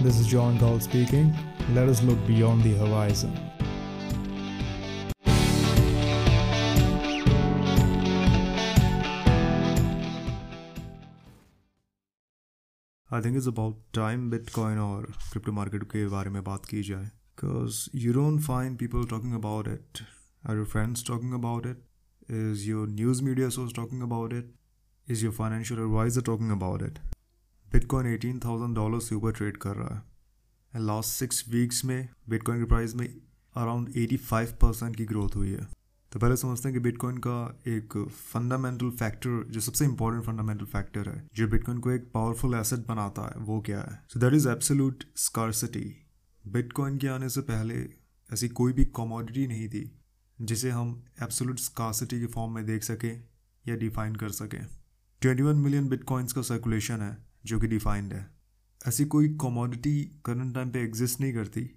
This is John Gall speaking. Let us look beyond the horizon. I think is about time bitcoin और crypto market के बारे में बात की जाए because you don't find people talking about it are your friends talking about it is your news media source talking about it is your financial advisor talking about it bitcoin eighteen thousand dollar से ऊपर trade कर रहा है। And last six weeks में bitcoin की price में around eighty five percent की growth हुई है। तो पहले समझते हैं कि बिटकॉइन का एक फंडामेंटल फैक्टर जो सबसे इंपॉर्टेंट फंडामेंटल फैक्टर है, जो बिटकॉइन को एक पावरफुल एसेट बनाता है, वो क्या है? So that is absolute scarcity bitcoin के आने से पहले ऐसी कोई भी कमोडिटी नहीं थी, जिसे हम एब्सोल्यूट स्कारसिटी के फॉर्म में देख सकें या डिफाइन कर सकें। 21 मिलियन बिटकॉइंस का सर्कुलेशन है। जो कि डिफाइंड है। ऐसी कोई कमोडिटी करंट टाइम पे एग्जिस्ट नहीं करती,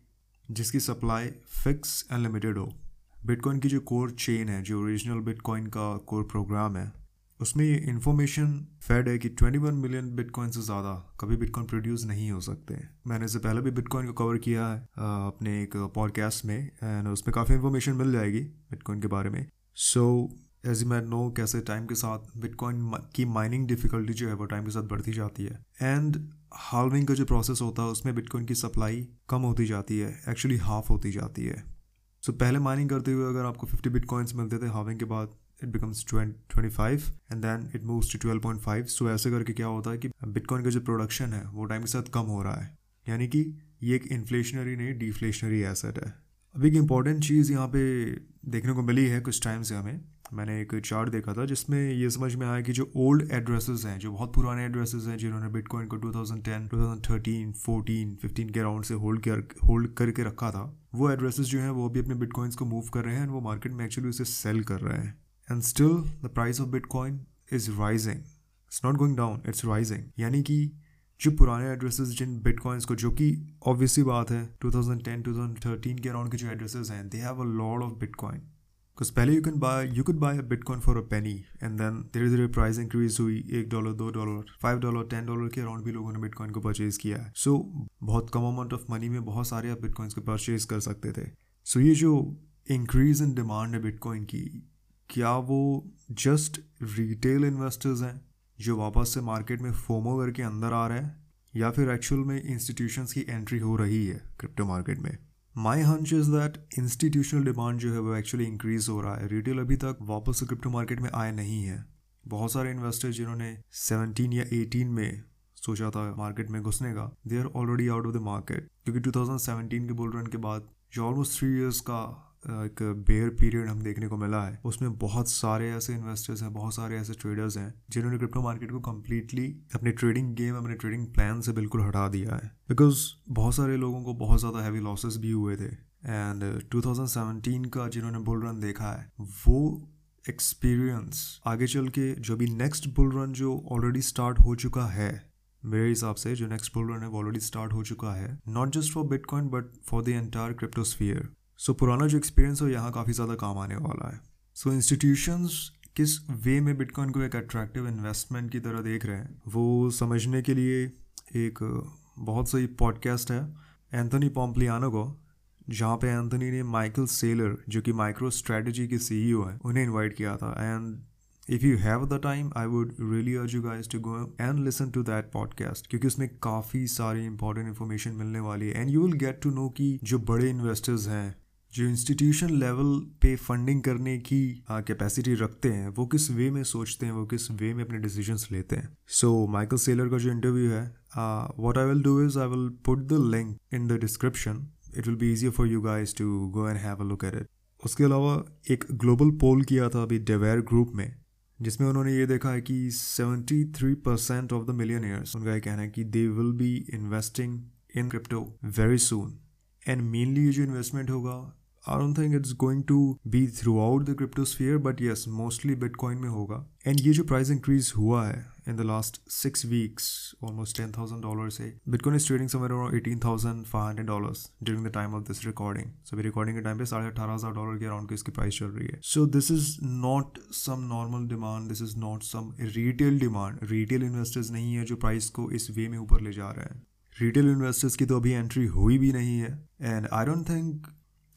जिसकी सप्लाई फिक्स एंड लिमिटेड हो। बिटकॉइन की जो कोर चेन है, जो ओरिजिनल बिटकॉइन का कोर प्रोग्राम है, उसमें ये इन्फॉर्मेशन फेड है कि 21 मिलियन बिटकॉइन से ज़्यादा कभी बिटकॉइन प्रोड्यूस नहीं हो सकते। मैंने इससे पहले भी बिटकॉइन को कवर किया है अपने एक पॉडकास्ट में एंड उसमें काफ़ी इन्फॉर्मेशन मिल जाएगी बिटकॉइन के बारे में। सो एज मैन नो कैसे टाइम के साथ बिटकॉइन की माइनिंग डिफिकल्टी जो है वो टाइम के साथ बढ़ती जाती है। एंड हालविंग का जो प्रोसेस होता है उसमें बिटकॉइन की सप्लाई कम होती जाती है एक्चुअली हाफ़ होती जाती है। सो so, पहले माइनिंग करते हुए अगर आपको 50 बिटकॉइंस मिलते थे हाविंग के बाद it becomes twenty five and then it moves to twelve point five so ऐसे करके क्या होता है कि बिटकॉइन का जो प्रोडक्शन है वो टाइम के साथ कम हो रहा है। यानी कि ये एक इन्फ्लेशनरी नहीं डिफ्लेशनरी एसेट है। अभी एक इंपॉर्टेंट चीज़ यहाँ पे देखने को मिली है कुछ टाइम से हमें। मैंने एक चार्ट देखा था जिसमें ये समझ में आया कि जो ओल्ड एड्रेसेस हैं जो बहुत पुराने एड्रेसेस हैं जिन्होंने बिटकॉइन को 2010, 2013, 14, 15 के अराउंड से होल्ड कर होल्ड करके रखा था वो एड्रेसेस जो हैं वो भी अपने बिटकॉइंस को मूव कर रहे हैं एंड वो मार्केट में एक्चुअली उसे सेल कर रहे हैं. And still the price of bitcoin is rising it's not going down it's rising यानी कि जो पुराने एड्रेसेस जिन बिटकॉइंस को जो कि ऑब्वियसली बात है 2010 2013 के अराउंड के जो एड्रेसेस हैं they have a lot of bitcoin because पहले you can buy you could buy a bitcoin for a penny and then धीरे धीरे प्राइस इंक्रीज हुई एक डॉलर दो dollar five dollar ten dollar के अराउंड भी लोगों ने बिटकॉइन को परचेज किया है। सो so, बहुत कम अमाउंट ऑफ़ मनी में बहुत सारे आप बिटकॉइंस को परचेज कर सकते थे। सो so, ये जो इंक्रीज इन डिमांड है बिटकॉइन की क्या वो जस्ट रिटेल इन्वेस्टर्स हैं जो वापस से मार्केट में फोमो करके अंदर आ रहे हैं या फिर एक्चुअल में इंस्टीट्यूशंस की एंट्री हो रही है क्रिप्टो मार्केट में? My hunch is that institutional demand जो है वो एक्चुअली इंक्रीज हो रहा है। रिटेल अभी तक वापस क्रिप्टो मार्केट में आए नहीं है। बहुत सारे इन्वेस्टर्स जिन्होंने 17 या 18 में सोचा था मार्केट में घुसने का they are already out of the market क्योंकि 2017 के बुल रन के बाद जो ऑलमोस्ट थ्री ईयर्स का एक बेयर पीरियड हम देखने को मिला है। उसमें बहुत सारे ऐसे इन्वेस्टर्स हैं, बहुत सारे ऐसे ट्रेडर्स हैं, जिन्होंने क्रिप्टो मार्केट को कम्प्लीटली अपने ट्रेडिंग गेम अपने ट्रेडिंग प्लान से बिल्कुल हटा दिया है। बिकॉज़ बहुत सारे लोगों को बहुत ज़्यादा हैवी लॉसेस भी हुए थे। एंड 2017 का जिन्होंने बुल रन देखा है, वो एक्सपीरियंस आगे चल के जो भी नेक्स्ट बुल रन जो ऑलरेडी स्टार्ट हो चुका है, मेरे हिसाब से जो नेक्स्ट बुल रन है वो ऑलरेडी स्टार्ट हो चुका है। Not just for bitcoin but for the entire cryptosphere so so, पुराना जो एक्सपीरियंस है यहाँ काफ़ी ज़्यादा काम आने वाला है। सो so, इंस्टीट्यूशंस किस वे में बिटकॉइन को एक अट्रैक्टिव इन्वेस्टमेंट की तरह देख रहे हैं वो समझने के लिए एक बहुत सही पॉडकास्ट है एंथनी पॉम्पलियानो को जहाँ पे एंथनी ने माइकल सेलर जो कि माइक्रो स्ट्रेटजी के सीईओ है उन्हें इनवाइट किया था। And if you have the time I would really urge you guys to go and listen to that podcast क्योंकि उसमें काफ़ी सारी इंपॉर्टेंट इन्फॉर्मेशन मिलने वाली है। And you will get to know कि जो बड़े इन्वेस्टर्स हैं जो इंस्टीट्यूशन लेवल पे फंडिंग करने की कैपेसिटी रखते हैं, वो किस वे में सोचते हैं, वो किस वे में अपने डिसीजंस लेते हैं। सो माइकल सेलर का जो इंटरव्यू है what I will do is I will put the link in the description it will be easier for you guys to go and have a look at it उसके अलावा एक global पोल किया था अभी डेवेयर group में, जिसमें उन्होंने ये देखा है कि 73 परसेंट ऑफ़ द मिलियनियर्स उनका ये कहना है कि they will be investing in crypto very soon and mainly ये जो इन्वेस्टमेंट होगा I don't think it's going to be through out the cryptosphere but yes mostly bitcoin में होगा एंड ये जो प्राइस इंक्रीज हुआ है in the last six weeks, almost ten thousand dollars. Say Bitcoin is trading somewhere around eighteen thousand five hundred dollars during the time of this recording. So we're recording के time पे साढ़े अठारह हज़ार dollar के around की इसकी price चल रही है so this is not some normal demand this is not some retail demand retail investors नहीं है जो प्राइस को इस वे में ऊपर ले जा रहे हैं रिटेल इन्वेस्टर्स की तो अभी एंट्री हुई भी नहीं है एंड आई डोंट थिंक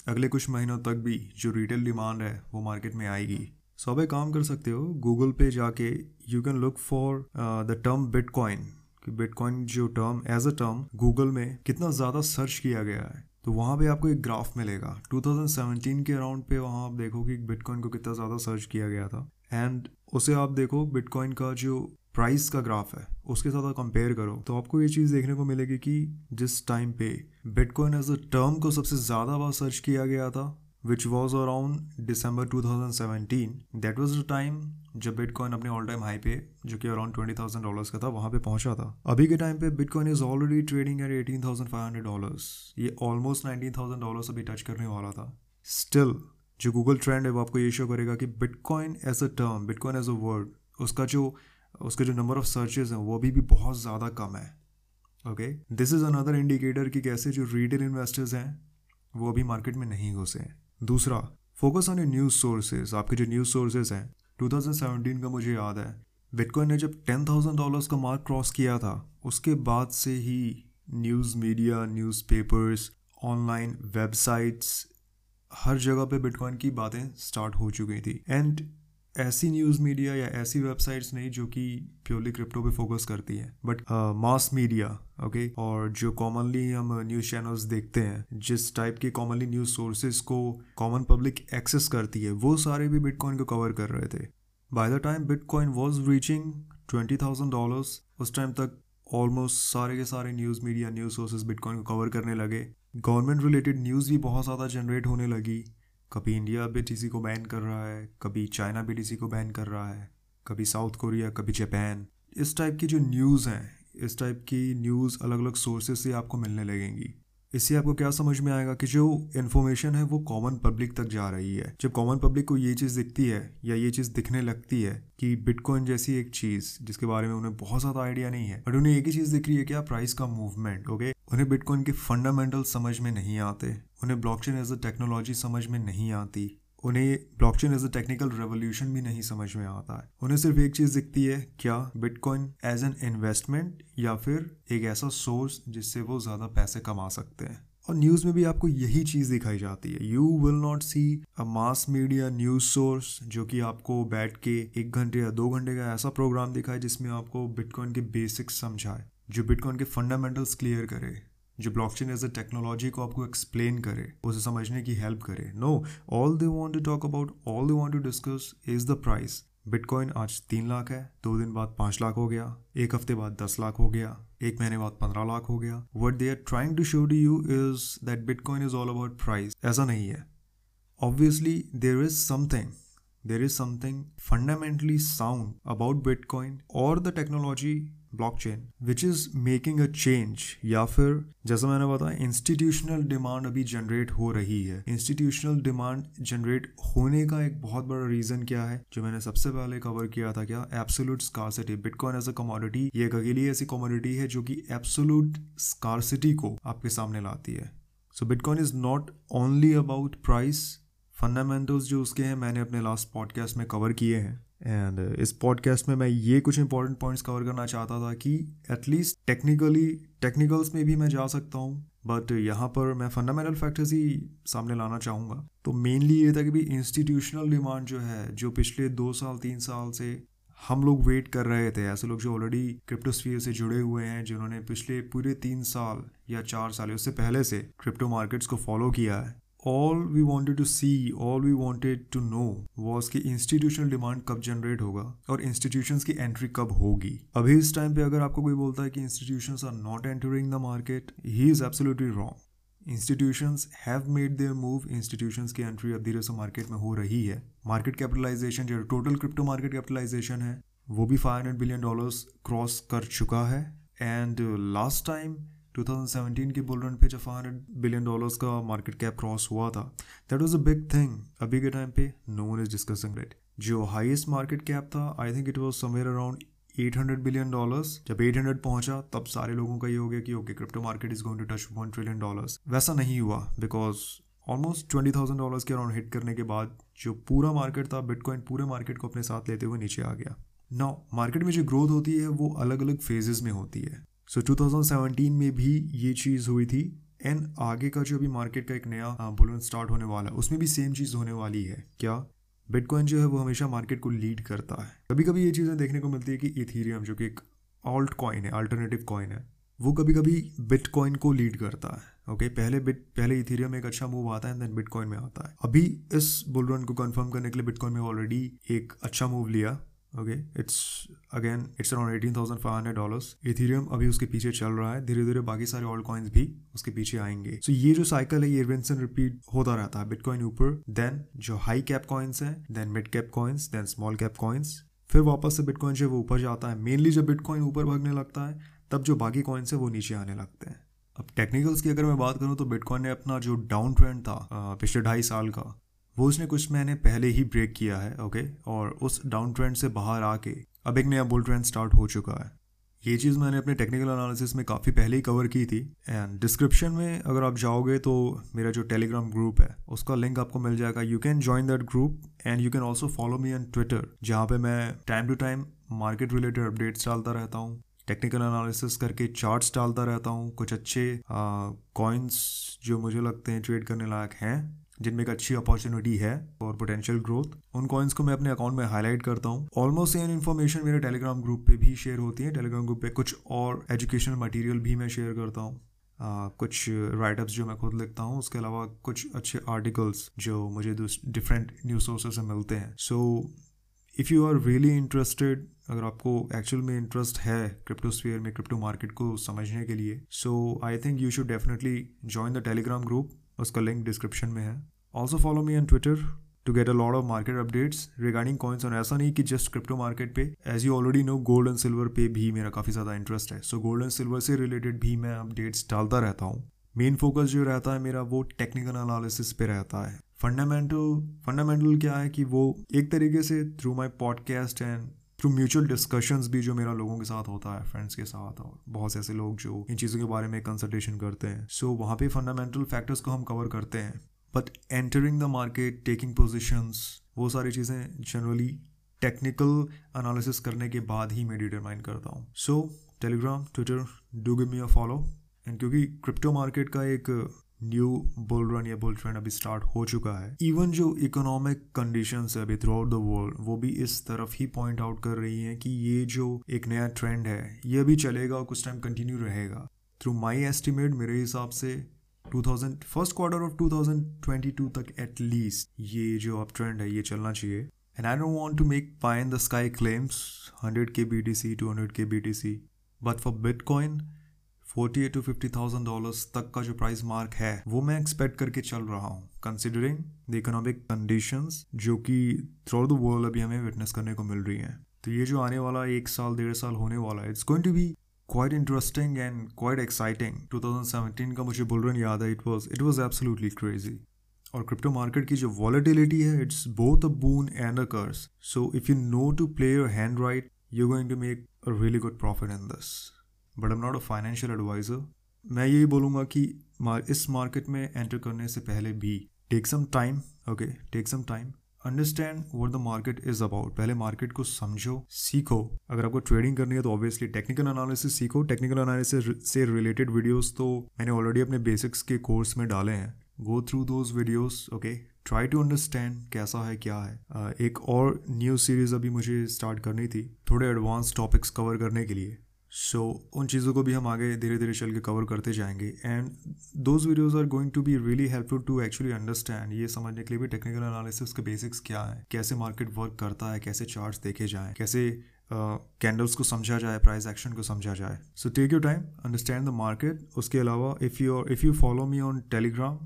अगले कुछ महीनों तक भी जो रिटेल डिमांड है, वो मार्केट में आएगी। सो एक काम कर सकते हो गूगल पे जाके you can look for the term bitcoin कि बिटकॉइन जो term as a term Google में कितना ज़्यादा सर्च किया गया है। तो वहाँ पे आपको एक ग्राफ मिलेगा। 2017 के अराउंड पे वहाँ आप देखो कि बिटकॉइन को कितना ज़्यादा सर्च किया गया था। एंड उसे आप देखो बिटकॉइन का जो प्राइस का ग्राफ है, उसके साथ कंपेयर करो तो आपको ये चीज़ देखने को मिलेगी कि जिस टाइम पे बिटकॉइन एज अ टर्म को सबसे ज़्यादा बार सर्च किया गया था which was around December 2017 that was the time जब बिटकॉइन अपने ऑल टाइम हाई पे, जो कि अराउंड ट्वेंटी थाउज़ेंड डॉलर्स का था, वहाँ पे पहुँचा था। अभी के टाइम पे bitcoin is already trading at eighteen thousand five hundred dollars ये ऑलमोस्ट नाइनटीन थाउज़ेंड डॉलर्स अभी टच करने वाला था। स्टिल जो गूगल ट्रेंड है, वो आपको ये शो करेगा कि bitcoin as a term bitcoin as a word उसका जो उसके जो नंबर ऑफ़ सर्चेज हैं, वो अभी भी बहुत ज़्यादा कम है। Okay this is another indicator कि कैसे जो रिटेल इन्वेस्टर्स हैं, वो अभी मार्केट में नहीं घुसे हैं। दूसरा focus on a news sources आपके जो न्यूज़ सोर्सेज हैं 2017 का मुझे याद है। बिटकॉइन ने जब टेन थाउज़ेंड डॉलर्स का मार्क क्रॉस किया था, उसके बाद से ही news media newspapers online websites हर जगह पे बिटकॉइन की बातें स्टार्ट हो चुकी थी। एंड ऐसी न्यूज़ मीडिया या ऐसी वेबसाइट्स नहीं जो कि प्योरली क्रिप्टो पे फोकस करती हैं बट मास मीडिया ओके और जो कॉमनली हम न्यूज़ चैनल्स देखते हैं, जिस टाइप के कॉमनली न्यूज़ सोर्सेज को कॉमन पब्लिक एक्सेस करती है, वो सारे भी बिटकॉइन को कवर कर रहे थे। By the time bitcoin was reaching twenty thousand dollars उस टाइम तक ऑलमोस्ट सारे के सारे news media news sources bitcoin को कवर करने लगे। गवर्नमेंट रिलेटेड न्यूज़ भी बहुत ज़्यादा जनरेट होने लगी। कभी इंडिया भी बी को बैन कर रहा है, कभी चाइना भी बी को बैन कर रहा है, कभी साउथ कोरिया, कभी जापान। इस टाइप की जो न्यूज़ हैं, इस टाइप की न्यूज़ अलग अलग सोर्सेज से आपको मिलने लगेंगी। इससे आपको क्या समझ में आएगा कि जो इन्फॉर्मेशन है वो कॉमन पब्लिक तक जा रही है। जब कॉमन पब्लिक को ये चीज़ दिखती है या ये चीज़ दिखने लगती है कि बिटकॉइन जैसी एक चीज़ जिसके बारे में उन्हें बहुत ज़्यादा आइडिया नहीं है बट उन्हें एक ही चीज़ दिख रही है क्या? प्राइस का मूवमेंट ओके उन्हें बिटकॉइन के फंडामेंटल समझ में नहीं आते। उन्हें ब्लॉकचेन एज अ टेक्नोलॉजी समझ में नहीं आती। उन्हें blockchain as a technical revolution भी नहीं समझ में आता है। उन्हें सिर्फ़ एक चीज़ दिखती है, क्या बिटकॉइन एज एन इन्वेस्टमेंट या फिर एक ऐसा सोर्स जिससे वो ज़्यादा पैसे कमा सकते हैं। और न्यूज़ में भी आपको यही चीज़ दिखाई जाती है। You will not see a mass media news source जो कि आपको बैठ के एक घंटे या दो घंटे का ऐसा प्रोग्राम दिखाए जिसमें आपको बिटकॉइन के बेसिक्स समझाए, जो बिटकॉइन के फंडामेंटल्स क्लियर करे। जो ब्लॉकचेन एज अ टेक्नोलॉजी को आपको एक्सप्लेन करे, उसे समझने की हेल्प करे। No all they want to talk about all they want to discuss is the price bitcoin आज तीन लाख है, दो दिन बाद पाँच लाख हो गया, एक हफ़्ते बाद दस लाख हो गया, एक महीने बाद पंद्रह लाख हो गया। What they are trying to show to you is that bitcoin is all about price ऐसा नहीं है। Obviously there is something there is something fundamentally sound about bitcoin और the technology blockchain which is making a change या फिर जैसा मैंने बताया institutional demand अभी जनरेट हो रही है। इंस्टीट्यूशनल डिमांड जनरेट होने का एक बहुत बड़ा रीजन क्या है? जो मैंने सबसे पहले कवर किया था क्या? Absolute scarcity bitcoin as a commodity ये एक अकेली ऐसी कमोडिटी है जो कि एब्सोलूट स्कारसिटी को आपके सामने लाती है। So bitcoin is not only about price fundamentals जो उसके हैं, मैंने अपने लास्ट पॉडकास्ट में कवर किए हैं। एंड uh, इस पॉडकास्ट में मैं ये कुछ इंपॉर्टेंट पॉइंट्स कवर करना चाहता था कि एटलीस्ट टेक्निकली टेक्निकल्स में भी मैं जा सकता हूँ बट यहाँ पर मैं फंडामेंटल फैक्टर्स ही सामने लाना चाहूँगा। तो मेनली ये था कि भी इंस्टीट्यूशनल डिमांड जो है जो पिछले दो साल तीन साल से हम लोग वेट कर रहे थे ऐसे लोग जो ऑलरेडी क्रिप्टोस्फीयर से जुड़े हुए हैं जिन्होंने पिछले पूरे तीन साल या चार साल उससे पहले से क्रिप्टो मार्केट्स को फॉलो किया है all we wanted to see all we wanted to know was कि इंस्टीट्यूशनल डिमांड कब जनरेट होगा और इंस्टीट्यूशंस की एंट्री कब होगी। अभी इस टाइम पे अगर आपको कोई बोलता है कि institutions are not entering the market he is absolutely wrong institutions have made their move institutions की एंट्री अब धीरे से मार्केट में हो रही है। मार्केट कैपिटलाइजेशन जो टोटल क्रिप्टो मार्केट कैपिटलाइजेशन है, वो भी five hundred billion dollars cross कर चुका है। एंड लास्ट टाइम 2017 के बुल रन पे जब फाइव बिलियन डॉलर्स का मार्केट कैप क्रॉस हुआ था that was a big thing अभी के टाइम पे no one is discussing it जो हाईएस्ट मार्केट कैप था I think it was somewhere around 800 billion dollars जब 800 पहुँचा, तब सारे लोगों का ये हो गया कि okay crypto market is going to touch one trillion dollars वैसा नहीं हुआ because almost twenty thousand dollars के अराउंड हिट करने के बाद जो पूरा मार्केट था बिटकॉइन पूरे मार्केट को अपने साथ लेते हुए नीचे आ गया. नाउ मार्केट में जो ग्रोथ होती है, वो अलग अलग फेजेस में होती है. सो so, 2017 में भी ये चीज़ हुई थी एंड आगे का जो अभी मार्केट का एक नया बुलन स्टार्ट होने वाला है उसमें भी सेम चीज़ होने वाली है। क्या? बिटकॉइन जो है वो हमेशा मार्केट को लीड करता है। कभी कभी ये चीज़ें देखने को मिलती है कि इथीरियम जो कि एक ऑल्ट कॉइन है अल्टरनेटिव कॉइन है वो कभी कभी बिटकॉइन को लीड करता है ओके okay? पहले बिट पहले इथीरियम में एक अच्छा मूव आता है देन बिटकॉइन में आता है। अभी इस बुलरन को कंफर्म करने के लिए बिटकॉइन में ऑलरेडी एक अच्छा मूव लिया। Okay it's again it's around eighteen thousand five hundred dollars Ethereum अभी उसके पीछे चल रहा है धीरे धीरे बाकी सारे ऑल कॉइन्स भी उसके पीछे आएँगे। सो so, ये जो साइकिल है ये रिवेंस रिपीट होता रहता है बिटकॉइन ऊपर देन जो हाई कैप कॉइन्स है then mid cap coins then small cap coins फिर वापस से बिटकॉइन जो वो ऊपर जाता है। मेनली जब बिटकॉइन ऊपर भागने लगता है तब जो बाकी कॉइन्स है वो नीचे आने लगते हैं। अब टेक्निकल्स की अगर मैं बात करूँ तो बिटकॉइन ने अपना जो डाउन ट्रेंड था पिछले ढाई साल का वो उसने कुछ महीने पहले ही ब्रेक किया है ओके और उस डाउन ट्रेंड से बाहर आके अब एक नया बुल ट्रेंड स्टार्ट हो चुका है। ये चीज़ मैंने अपने टेक्निकल एनालिसिस में काफ़ी पहले ही कवर की थी। एंड डिस्क्रिप्शन में अगर आप जाओगे तो मेरा जो टेलीग्राम ग्रुप है, उसका लिंक आपको मिल जाएगा। You can join that group and you can also follow me on Twitter जहाँ पे मैं time to time market related updates डालता रहता हूँ टेक्निकल एनालिसिस करके चार्ट्स डालता रहता हूँ, कुछ अच्छे कॉइन्स जो मुझे लगते हैं ट्रेड करने लायक हैं। जिनमें एक अच्छी अपॉर्चुनिटी है और पोटेंशियल ग्रोथ उन कॉइन्स को मैं अपने अकाउंट में हाईलाइट करता हूँ। ऑलमोस्ट सेम इन्फॉर्मेशन मेरे टेलीग्राम ग्रुप पे भी शेयर होती है। टेलीग्राम ग्रुप पे कुछ और एजुकेशनल मटेरियल भी मैं शेयर करता हूँ। Uh, कुछ राइटअप्स जो मैं खुद लिखता हूँ उसके अलावा कुछ अच्छे आर्टिकल्स जो मुझे डिफरेंट न्यूज़ सोर्सेज से मिलते हैं। So if you are really interested अगर आपको एक्चुअल में इंटरेस्ट है क्रिप्टोस्फीयर में क्रिप्टो मार्केट को समझने के लिए so I think you should definitely join the Telegram group उसका लिंक डिस्क्रिप्शन में है। Also follow me on Twitter to get a lot of market updates regarding coins और ऐसा नहीं कि जस्ट क्रिप्टो मार्केट पे। As you already know gold and silver पे भी मेरा काफ़ी ज़्यादा इंटरेस्ट है। सो गोल्ड एंड सिल्वर से रिलेटेड भी मैं अपडेट्स डालता रहता हूँ। मेन फोकस जो रहता है मेरा वो टेक्निकल एनालिसिस पे रहता है। फंडामेंटल फंडामेंटल क्या है कि वो एक तरीके से through my podcast and through mutual discussions भी जो मेरा लोगों के साथ होता है फ्रेंड्स के साथ और बहुत से ऐसे लोग जो इन चीज़ों के बारे में कंसल्टेशन करते हैं। सो so, वहाँ पे फंडामेंटल फैक्टर्स को हम कवर करते हैं but entering the market taking positions वो सारी चीज़ें जनरली टेक्निकल एनालिसिस करने के बाद ही मैं डिटरमाइन करता हूँ। So Telegram Twitter do give me a follow and क्योंकि क्रिप्टो मार्केट का एक न्यू बुल रन या बुल ट्रेंड अभी स्टार्ट हो चुका है। इवन जो इकोनॉमिक कंडीशन है अभी थ्रू आउट द वर्ल्ड वो भी इस तरफ़ ही पॉइंट आउट कर रही हैं कि ये जो एक नया ट्रेंड है, ये अभी चलेगा और कुछ टाइम कंटिन्यू रहेगा। थ्रू माई एस्टिमेट मेरे हिसाब से 2000 फ़र्स्ट क्वार्टर ऑफ़ 2022 तक एटलीस्ट ये जो अब ट्रेंड है, ये चलना चाहिए। And I don't to make pie in the sky claims 100 K B T C two hundred forty eight to fifty thousand dollars तक का जो प्राइस मार्क है, वो मैं एक्सपेक्ट करके चल रहा हूँ। कंसिडरिंग द इकोनॉमिक कंडीशन जो कि थ्रू द वर्ल्ड अभी हमें विटनेस करने को मिल रही है। तो ये जो आने वाला एक साल, डेढ़ साल होने वाला है it's going to be quite interesting and quite exciting 2017 का मुझे बुल रन याद है it was it was absolutely crazy और क्रिप्टो मार्केट की जो वॉलेटिलिटी है it's both a boon and a curse so if you know to play your hand right you going to make a really good profit in this but am not a financial adviser मैं यही बोलूँगा कि इस market में enter करने से पहले भी take some time okay take some time understand what the market is about पहले मार्केट को समझो सीखो। अगर आपको ट्रेडिंग करनी है तो ऑब्वियसली टेक्निकल एनालिसिस सीखो। टेक्निकल एनालिसिस से रिलेटेड वीडियोस तो मैंने ऑलरेडी अपने बेसिक्स के कोर्स में डाले हैं। Go through those videos okay try to understand कैसा है क्या है। Uh, एक और न्यूज़ सीरीज़ अभी मुझे स्टार्ट करनी थी थोड़े एडवांस टॉपिक्स कवर करने के लिए। सो so, उन चीज़ों को भी हम आगे धीरे धीरे चल के कवर करते जाएँगे। And those videos are going to be really helpful to actually understand ये समझने के लिए भी टेक्निकल एनालिसिस के बेसिक्स क्या है कैसे मार्केट वर्क करता है कैसे चार्ट्स देखे जाएँ कैसे कैंडल्स uh, को समझा जाए प्राइस एक्शन को समझा जाए। So take you time understand the market उसके अलावा if you if you follow me on Telegram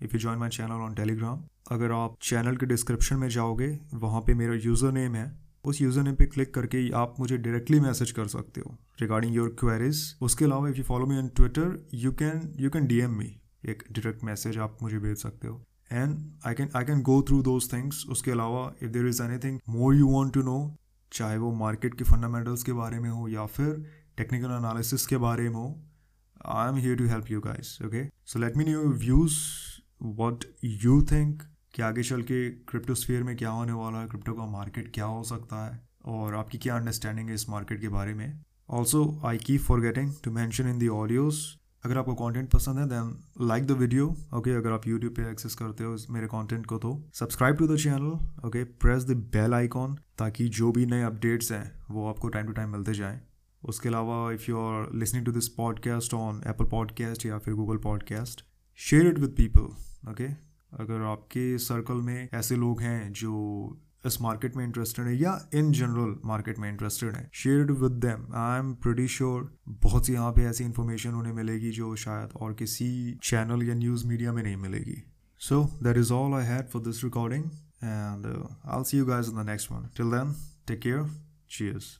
if you join my channel on Telegram अगर आप चैनल के डिस्क्रिप्शन में जाओगे वहाँ पे मेरा यूज़र नेम है। उस यूज़र नेम पे क्लिक करके आप मुझे डायरेक्टली मैसेज कर सकते हो रिगार्डिंग योर क्वेरीज उसके अलावा if you follow me on Twitter you can you can DM me एक डायरेक्ट मैसेज आप मुझे भेज सकते हो। And I can I can go through those things उसके अलावा if there is any thing more you want to know चाहे वो मार्केट के फंडामेंटल्स के बारे में हो या फिर टेक्निकल एनालिसिस के बारे में हो I am here to help you guys okay so let me new views what you think कि आगे चल के क्रिप्टोस्फीयर में क्या होने वाला है क्रिप्टो का मार्केट क्या हो सकता है और आपकी क्या अंडरस्टैंडिंग है इस मार्केट के बारे में। Also I keep forgetting to mention in the audios अगर आपको कंटेंट पसंद है then like the video okay अगर आप यूट्यूब पे एक्सेस करते हो मेरे कंटेंट को तो subscribe to the channel okay press the bell icon ताकि जो भी नए अपडेट्स हैं, वो आपको टाइम टू टाइम मिलते जाएँ। उसके अलावा if you are listening to this podcast on Apple podcast या फिर Google podcast share it with people okay अगर आपके सर्कल में ऐसे लोग हैं जो इस मार्केट में इंटरेस्टेड है या इन जनरल मार्केट में इंटरेस्टेड है shared with them I am pretty sure बहुत सी यहाँ पे ऐसी इन्फॉर्मेशन उन्हें मिलेगी जो शायद और किसी चैनल या न्यूज़ मीडिया में नहीं मिलेगी। So that is all I had for this recording and I see you guys in the next one till then take care cheers